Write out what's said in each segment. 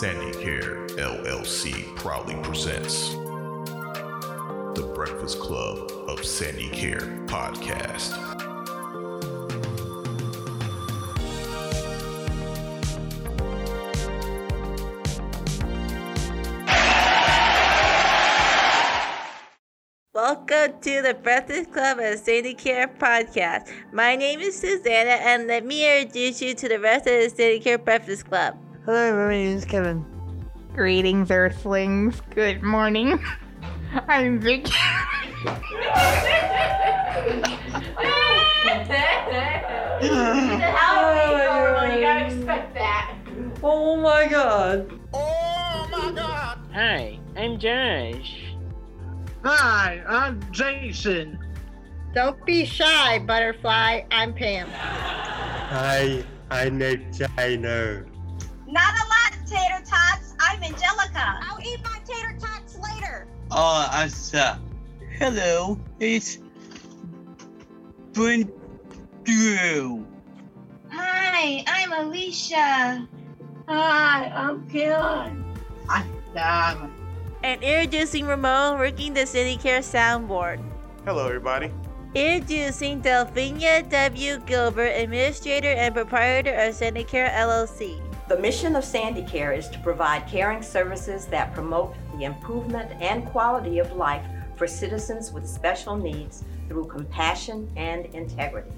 Sandy Care LLC proudly presents the Breakfast Club of Sandicare podcast. Welcome to the Breakfast Club of Sandicare podcast. My name is Susanna, and let me introduce you to the rest of the Sandicare Breakfast Club. Hello, my name is Kevin. Greetings, Earthlings. Good morning. I'm Vicky. you gotta expect that. Oh my god. Oh my god! Hi, I'm Josh. Hi, I'm Jason. Don't be shy, butterfly. I'm Pam. Hi, I'm China. Not a lot, tater tots. I'm Angelica. I'll eat my tater tots later. Oh, Asa. Hello, it's Brent Drew. Hi, I'm Alicia. Hi, I'm Keon. I'm Dom. And introducing Ramon, working the Sandicare soundboard. Hello, everybody. Introducing Delphina W. Gilbert, administrator and proprietor of Sandicare LLC. The mission of Sandicare is to provide caring services that promote the improvement and quality of life for citizens with special needs through compassion and integrity.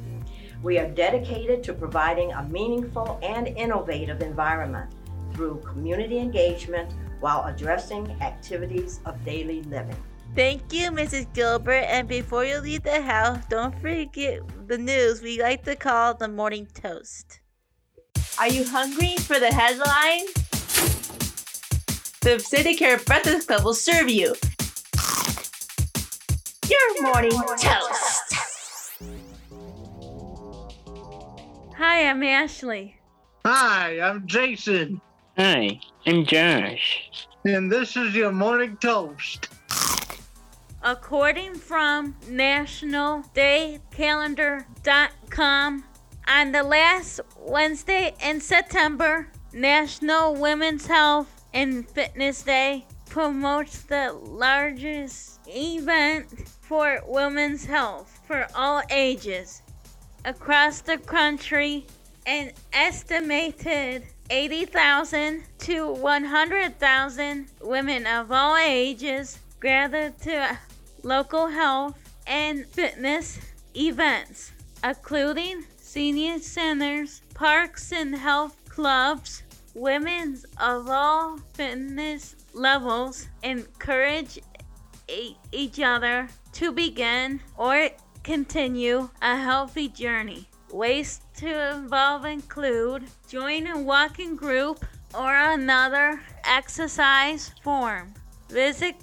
We are dedicated to providing a meaningful and innovative environment through community engagement while addressing activities of daily living. Thank you, Mrs. Gilbert. And before you leave the house, don't forget the news we like to call the morning toast. Are you hungry for the headline? The Sandicare Breakfast Club will serve you your morning toast. Hi, I'm Ashley. Hi, I'm Jason. Hi, I'm Josh. And this is your morning toast. According from nationaldaycalendar.com, on the last Wednesday in September, National Women's Health and Fitness Day promotes the largest event for women's health for all ages across the country. An estimated 80,000 to 100,000 women of all ages gather to local health and fitness events, including senior centers, parks and health clubs. Women of all fitness levels encourage e- each other to begin or continue a healthy journey. Ways to involve include join a walking group or another exercise form. Visit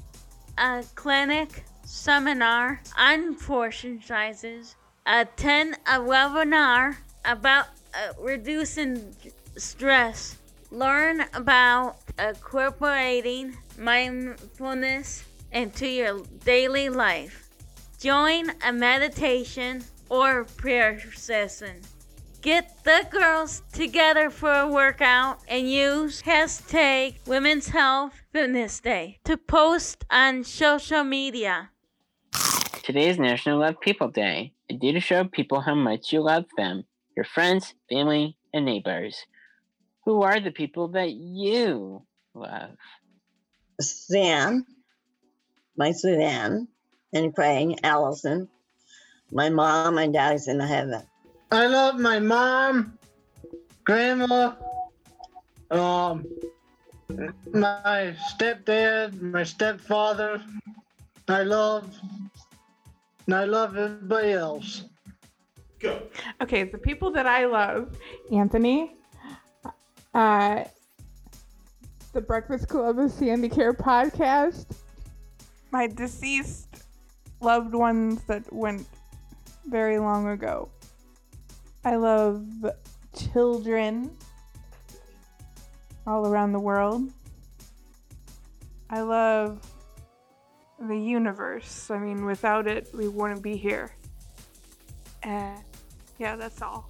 a clinic, seminar on portion sizes. Attend a webinar about uh, reducing stress. Learn about incorporating mindfulness into your daily life. Join a meditation or prayer session. Get the girls together for a workout and use hashtag Women's Health Fitness Day to post on social media. Today is National Love People Day, a day to show people how much you love them, your friends, family, and neighbors. Who are the people that you love? Sam, my Suzanne, and Craig, Allison. My mom and dad's in heaven. I love my mom, grandma, um, my stepdad, my stepfather. I love, and I love everybody else. Go. Okay, the people that I love Anthony, uh, the Breakfast Club of Sandicare podcast, my deceased loved ones that went very long ago. I love children all around the world. I love the universe. I mean, without it, we wouldn't be here. Uh, yeah, that's all.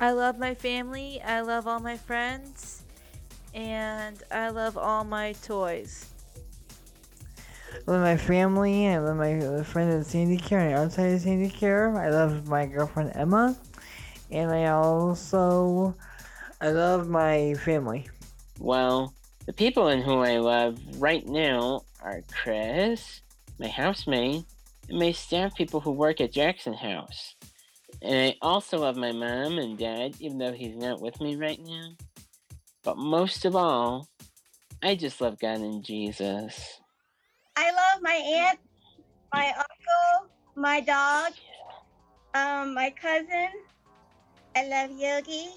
I love my family. I love all my friends. And I love all my toys. I love my family. I love my friends at Sandicare and outside of Sandicare. I love my girlfriend Emma. And I also I love my family. Well, the people in who I love right now are Chris, my housemate, and my staff people who work at Jackson House. And I also love my mom and dad, even though he's not with me right now. But most of all, I just love God and Jesus. I love my aunt, my uncle, my dog, um, my cousin. I love Yogi.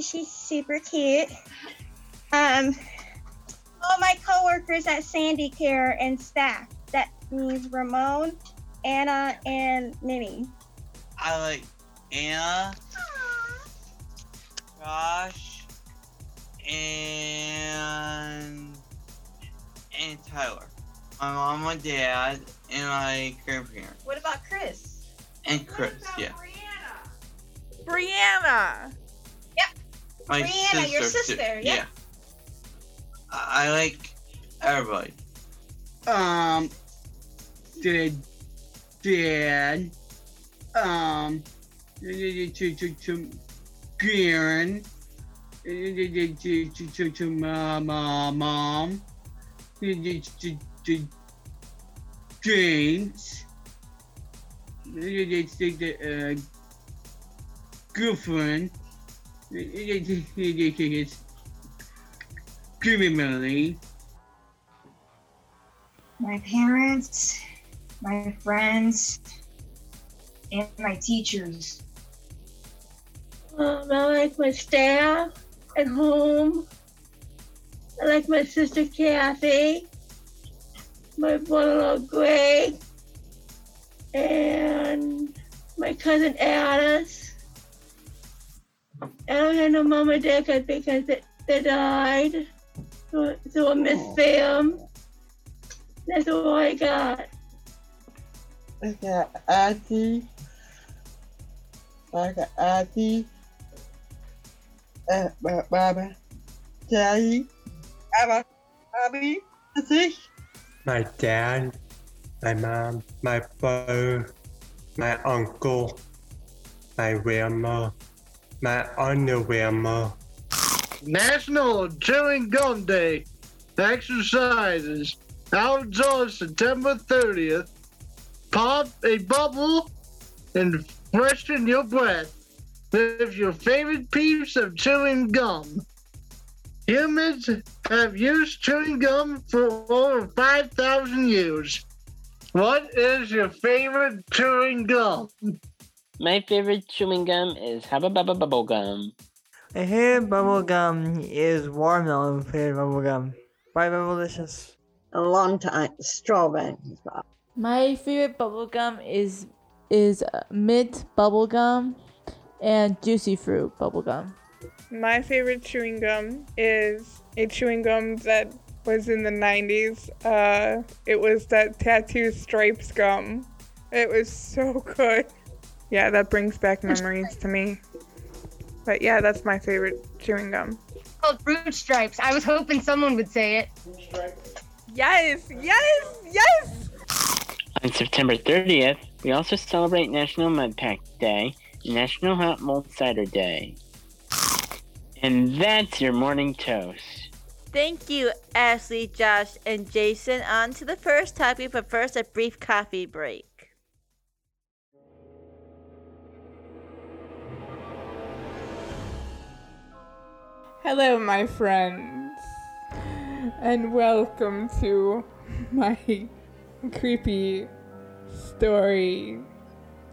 She's super cute. Um, all my coworkers at Sandicare and staff. That means Ramon, Anna, and Minnie. I like Anna, Josh, and and Tyler. My mom, my dad, and my grandparents. What about Chris? And Chris, yeah. Brianna! Brianna. Yep. My Brianna, your too. sister, yeah. I like everybody. Um, did dad, um, to to to Karen, to to to to my mom, to to to James, to to uh girlfriend, to criminally. my parents, my friends, and my teachers. Um, I like my staff at home. I like my sister Kathy, my brother Greg, and my cousin Alice. I don't have no mom or dad 'cause- because they, they died. So, so I miss them. That's all I got. I got Auntie. I got Auntie. Uh, my Mama. Daddy. Emma. Abby. That's it. My dad, my mom, my brother, my uncle, my grandma, my undergrandma. National Chewing Gum Day exercises out on September 30th. Pop a bubble and freshen your breath with your favorite piece of chewing gum. Humans have used chewing gum for over 5,000 years. What is your favorite chewing gum? My favorite chewing gum is Hubba Bubba Bubble Gum. My favorite bubble gum is watermelon flavored bubble gum. By Bubblicious. A long time. Strawberry. My favorite bubblegum is is uh, mint bubblegum and juicy fruit bubblegum. My favorite chewing gum is a chewing gum that was in the 90s. Uh, it was that tattoo stripes gum. It was so good. Yeah, that brings back memories to me. But yeah, that's my favorite chewing gum. Called fruit stripes. I was hoping someone would say it. Yes, yes, yes! On September 30th, we also celebrate National Mud Pack Day and National Hot Mulled Cider Day. And that's your morning toast. Thank you, Ashley, Josh, and Jason. On to the first topic, but first, a brief coffee break. Hello, my friends, and welcome to my creepy story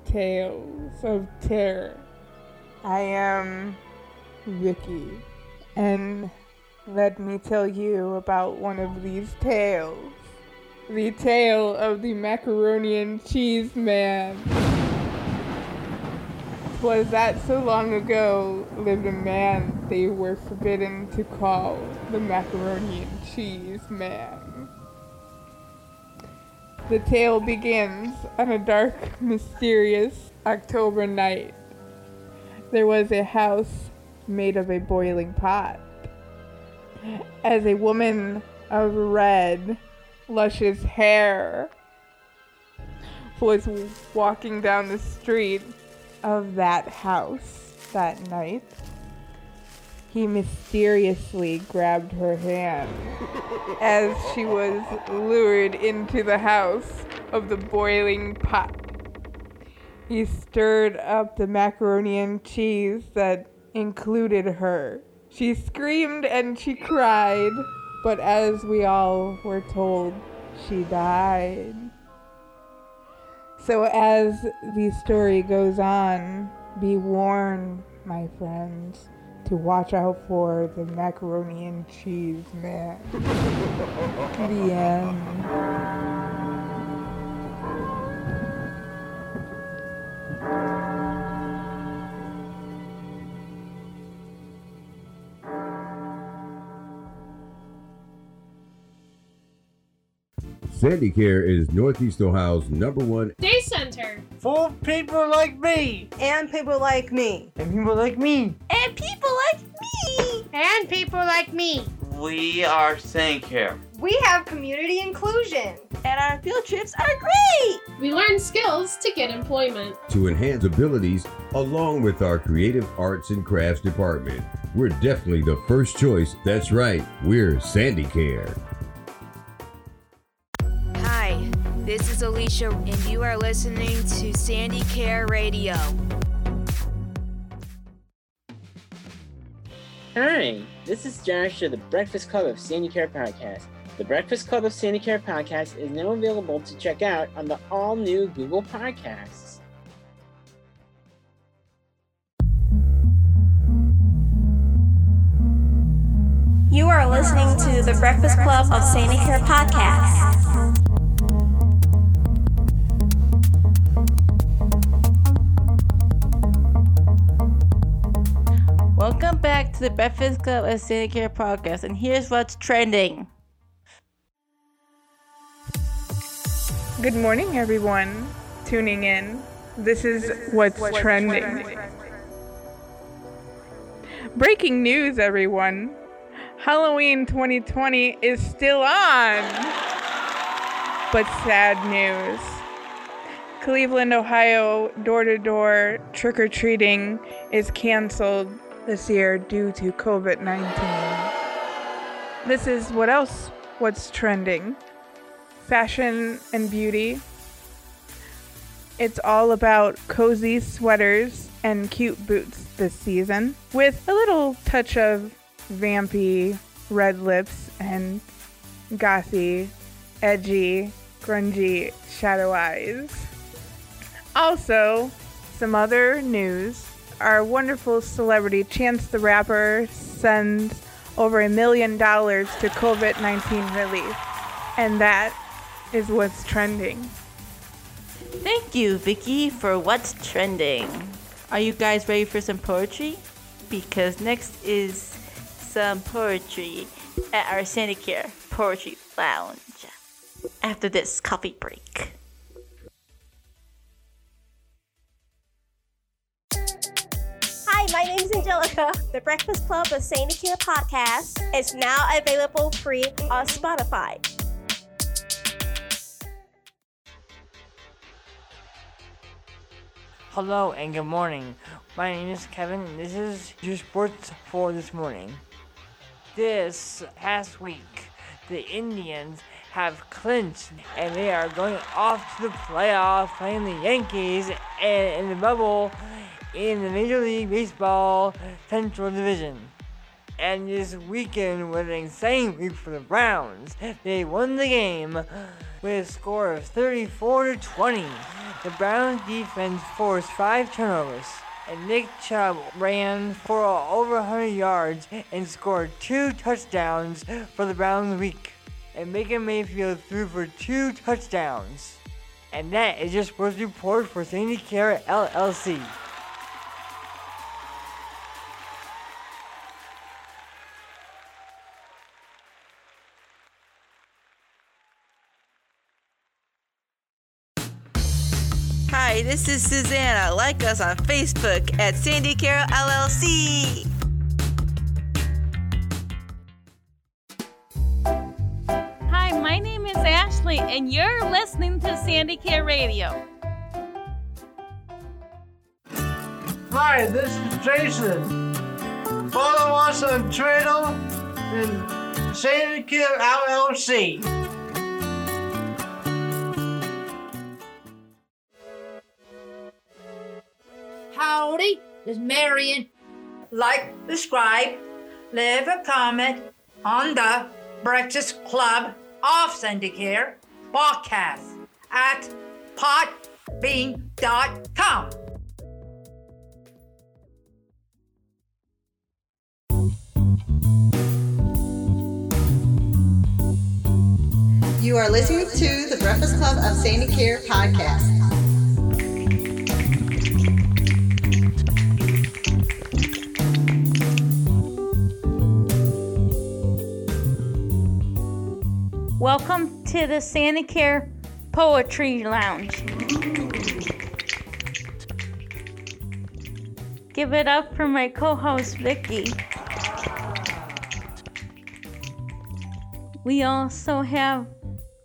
tales of terror. I am Vicky, and let me tell you about one of these tales. The tale of the macaroni and cheese man. Was that so long ago lived a man they were forbidden to call the macaroni and cheese man. The tale begins on a dark, mysterious October night. There was a house made of a boiling pot. as a woman of red, luscious hair was walking down the street of that house that night. He mysteriously grabbed her hand as she was lured into the house of the boiling pot. He stirred up the macaroni and cheese that included her. She screamed and she cried, but as we all were told, she died. So, as the story goes on, be warned, my friends, to watch out for the macaroni and cheese man. the end. Sandicare is Northeast Ohio's number one Day Center. For people like me. And people like me. And people like me. And people like me. And people like me. We are Sandicare. We have community inclusion. And our field trips are great. We learn skills to get employment. to enhance abilities along with our creative arts and crafts department. We're definitely the first choice. That's right, we're Sandicare. This is Alicia, and you are listening to Sandy Care Radio. Hi, this is Josh of the Breakfast Club of Sandicare Podcast. The Breakfast Club of Sandicare Podcast is now available to check out on the all new Google Podcasts. You are listening to the Breakfast Club of Sandicare podcast. Welcome back to the Breakfast Club of Care podcast, and here's what's trending. Good morning, everyone tuning in. This is what's, trending. Breaking news, everyone. Halloween 2020 is still on. But sad news. Cleveland, Ohio, door to door trick or treating is canceled this year due to COVID 19. This is what else? What's trending? Fashion and beauty. It's all about cozy sweaters and cute boots this season, with a little touch of vampy red lips and gothy, edgy, grungy shadow eyes. Also, some other news. Our wonderful celebrity Chance the Rapper sends over a million dollars to COVID 19 relief. And that is what's trending. Thank you, Vicky, for what's trending. Are you guys ready for some poetry? Because next is some poetry at our Sandicare Poetry Lounge after this coffee break. My name is Angelica. The Breakfast Club of Sandicare podcast is now available free on Spotify. Hello and good morning. My name is Kevin this is your sports for this morning. This past week, the Indians have clinched and they are going off to the playoffs playing the Yankees and in the bubble in the Major League Baseball Central Division. And this weekend was an insane week for the Browns. They won the game with a score of 34 to 20. The Browns defense forced five turnovers, and Nick Chubb ran for over 100 yards and scored two touchdowns for the Browns week. And Baker Mayfield threw for two touchdowns. And that is your sports report for Sandicare LLC. this is Susanna. Like us on Facebook at Sandy Carroll LLC. Hi, my name is Ashley, and you're listening to Sandicare Radio. Hi, this is Jason. Follow us on Twitter and Sandicare LLC. Is Marion. Like, subscribe, leave a comment on the Breakfast Club of Sandicare podcast at podbean.com. You are listening to the Breakfast Club of Sandicare podcast. Welcome to the Sandicare Poetry Lounge. Give it up for my co-host Vicky. We also have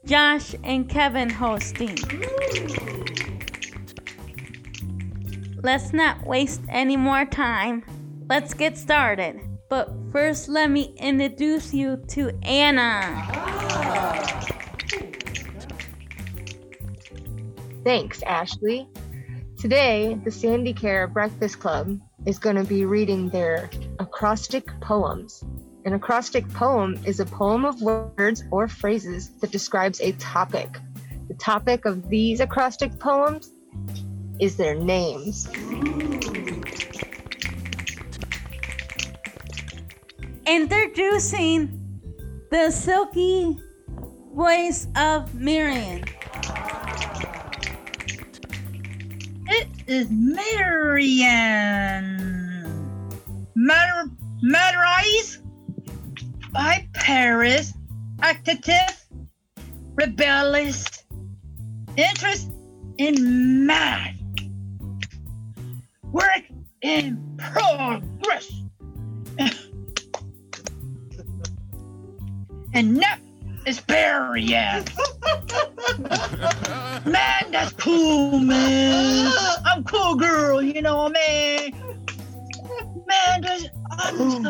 Josh and Kevin hosting. Let's not waste any more time. Let's get started. But first, let me introduce you to Anna. Thanks, Ashley. Today, the Sandicare Breakfast Club is going to be reading their acrostic poems. An acrostic poem is a poem of words or phrases that describes a topic. The topic of these acrostic poems is their names. Introducing the silky voice of Marion. Is Marian. Matter, Matterize by Paris, active, rebellious, interest in math, work in progress, and net experience. man, that's cool, man. I'm cool girl, you know what I mean? Man, there's I'm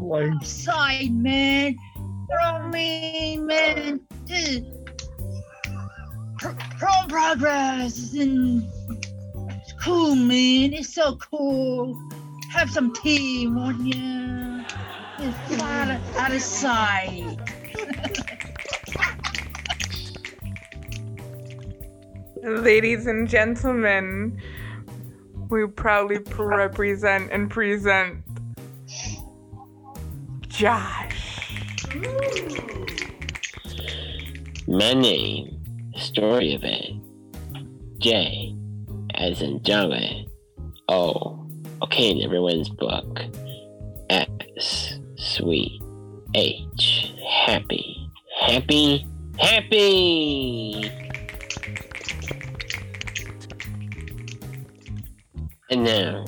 oh outside, man. You know what I mean, man? Dude. Pro pro- progress and it's cool, man. It's so cool. Have some tea, won't you? It's out of, out of sight. Ladies and gentlemen, we proudly represent and present Josh. My name, story of it. J, as in Jolly. O, okay in everyone's book. X, sweet. H, happy. Happy, happy! Now,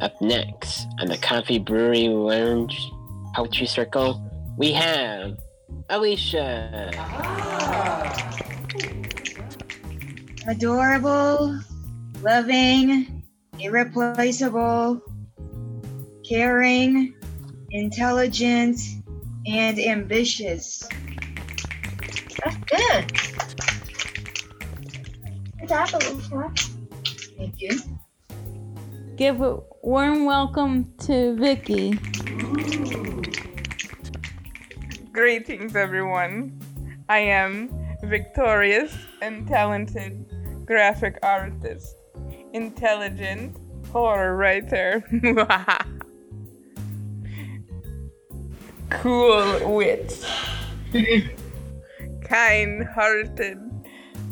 up next on the Coffee Brewery Lounge Poetry Circle, we have Alicia. Ah. Adorable, loving, irreplaceable, caring, intelligent, and ambitious. That's good. Good job, Alicia. Thank you. Give a warm welcome to Vicky. Greetings, everyone. I am victorious and talented graphic artist, intelligent horror writer, cool wit, kind hearted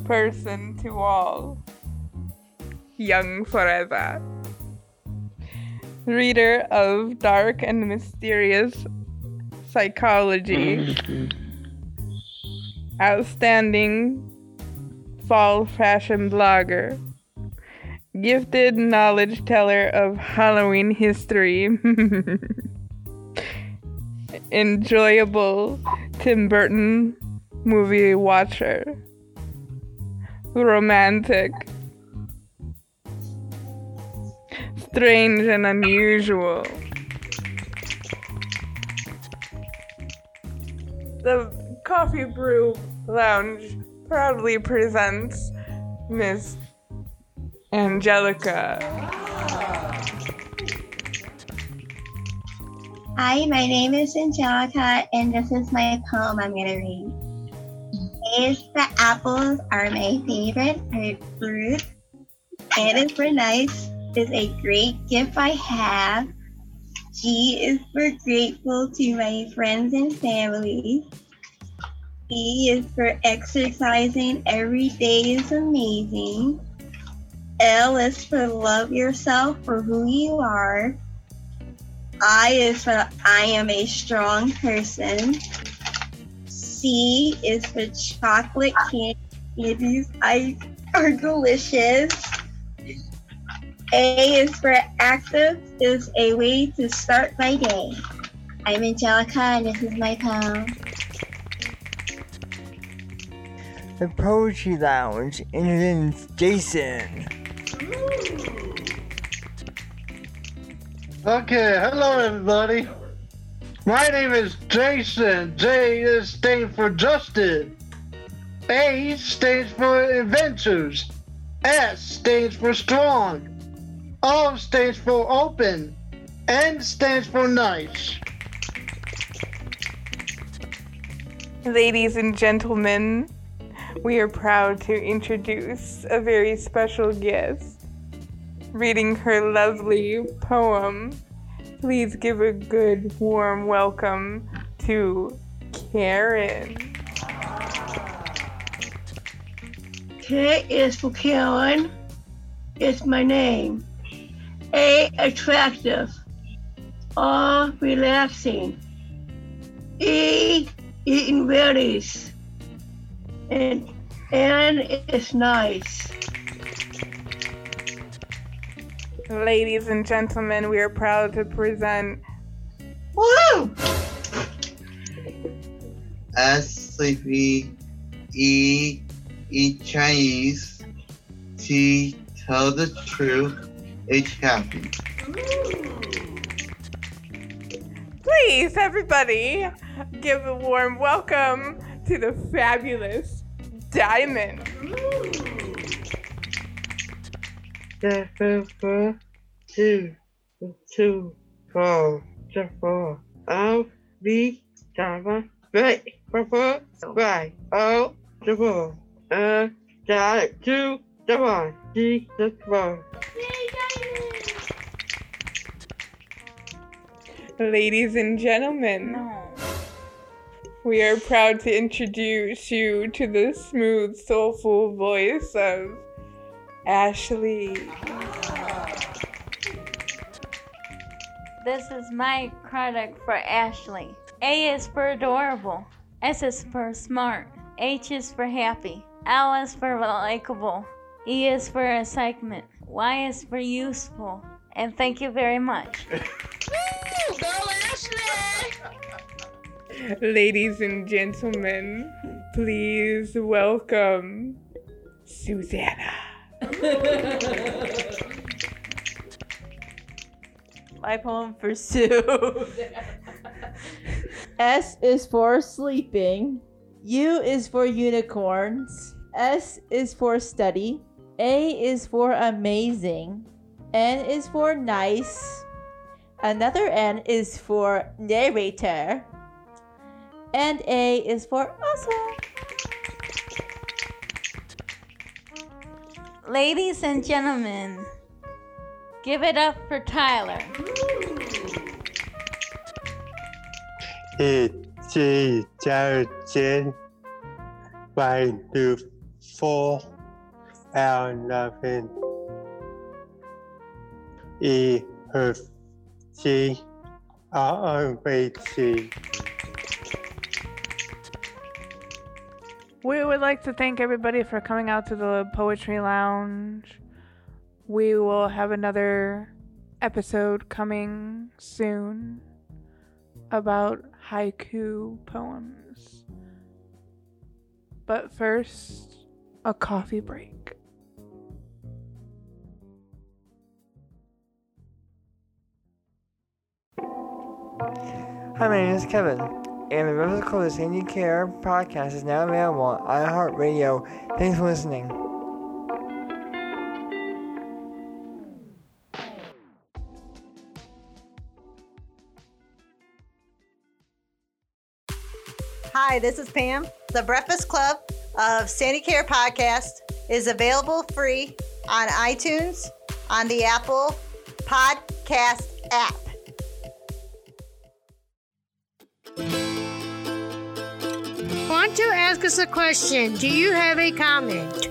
person to all, young forever. Reader of dark and mysterious psychology. Mm-hmm. Outstanding fall fashion blogger. Gifted knowledge teller of Halloween history. Enjoyable Tim Burton movie watcher, romantic, strange and unusual. The Coffee Brew Lounge proudly presents Miss Angelica. Hi, my name is Angelica, and this is my poem I'm gonna read. Is the apples are my favorite fruit. And It is for nice is a great gift I have. G is for grateful to my friends and family. E is for exercising every day is amazing. L is for love yourself for who you are. I is for I am a strong person. C is for chocolate candy. candies. I are delicious. A is for active is a way to start my day. I'm Angelica and this is my poem. The Poetry Lounge introduces Jason. Okay, hello everybody. My name is Jason. J is stands for Justin. A stands for adventures. S stands for strong. O stands for open. N stands for nice. Ladies and gentlemen, we are proud to introduce a very special guest reading her lovely poem. Please give a good, warm welcome to Karen. K is for Karen. It's my name. A attractive. R relaxing. E eating berries. And N is nice. Ladies and gentlemen, we are proud to present Woo! S sleepy, E eat Chinese, T tell the truth, H happy. Please, everybody, give a warm welcome to the fabulous Diamond. Four, two, two, four, four, O, B, seven, right, four, right, O, four, uh, dot, two, one, D, six, four. Ladies and gentlemen, we are proud to introduce you to the smooth, soulful voice of Ashley. This is my credit for Ashley. A is for adorable. S is for smart. H is for happy. L is for likable. E is for excitement. Y is for useful. And thank you very much. Ladies and gentlemen, please welcome Susanna. My poem for Sue. S is for sleeping. U is for unicorns. S is for study. A is for amazing. N is for nice. Another N is for narrator. And A is for awesome. Ladies and gentlemen, give it up for Tyler. It's Jane four and nothing. It. G R 二 V 七 We would like to thank everybody for coming out to the Poetry Lounge. We will have another episode coming soon about haiku poems. But first, a coffee break. Hi, my name is Kevin, and the Breakfast Club Sandicare podcast is now available on iHeartRadio. Thanks for listening. Hi, this is Pam. The Breakfast Club of Sandicare podcast is available free on iTunes on the Apple Podcast app. Want to ask us a question? Do you have a comment?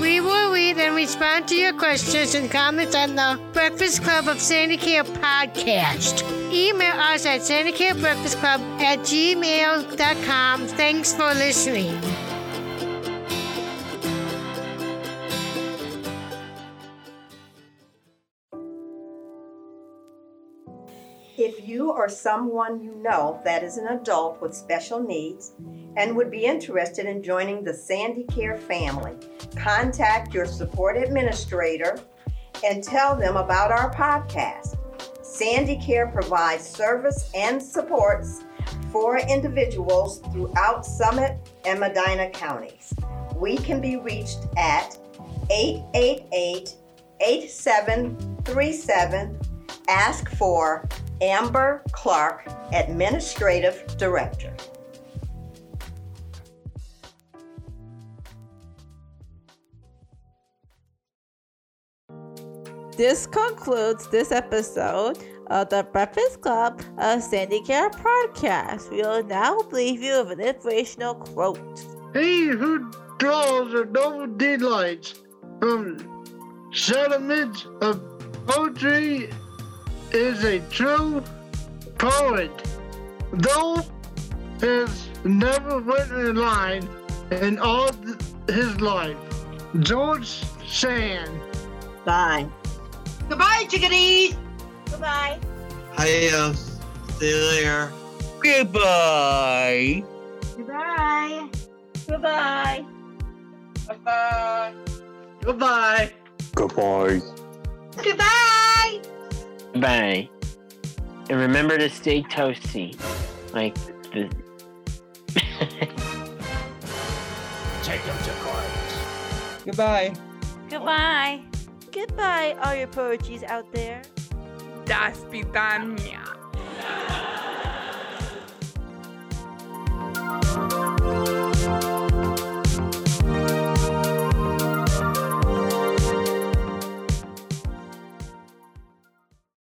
We will read and respond to your questions and comments on the Breakfast Club of Sandicare podcast. Email us at sandicarebreakfastclub at gmail.com. Thanks for listening. You or someone you know that is an adult with special needs and would be interested in joining the Sandicare family, contact your support administrator and tell them about our podcast. Sandicare provides service and supports for individuals throughout Summit and Medina counties. We can be reached at 888 8737. Ask for Amber Clark, Administrative Director. This concludes this episode of the Breakfast Club of Sandicare podcast. We will now leave you with an inspirational quote. He who draws a noble delights from sentiments of poetry is a true poet, though has never written a line in all th- his life. George Sand. Bye. Goodbye, chickadees. Goodbye. Adios. See you later. Goodbye. Goodbye. Goodbye. Bye. Goodbye. Goodbye. Goodbye. Bye. And remember to stay toasty. Like the. Take them to court. Goodbye. Goodbye. Goodbye, all your poetries out there. Das Vidania.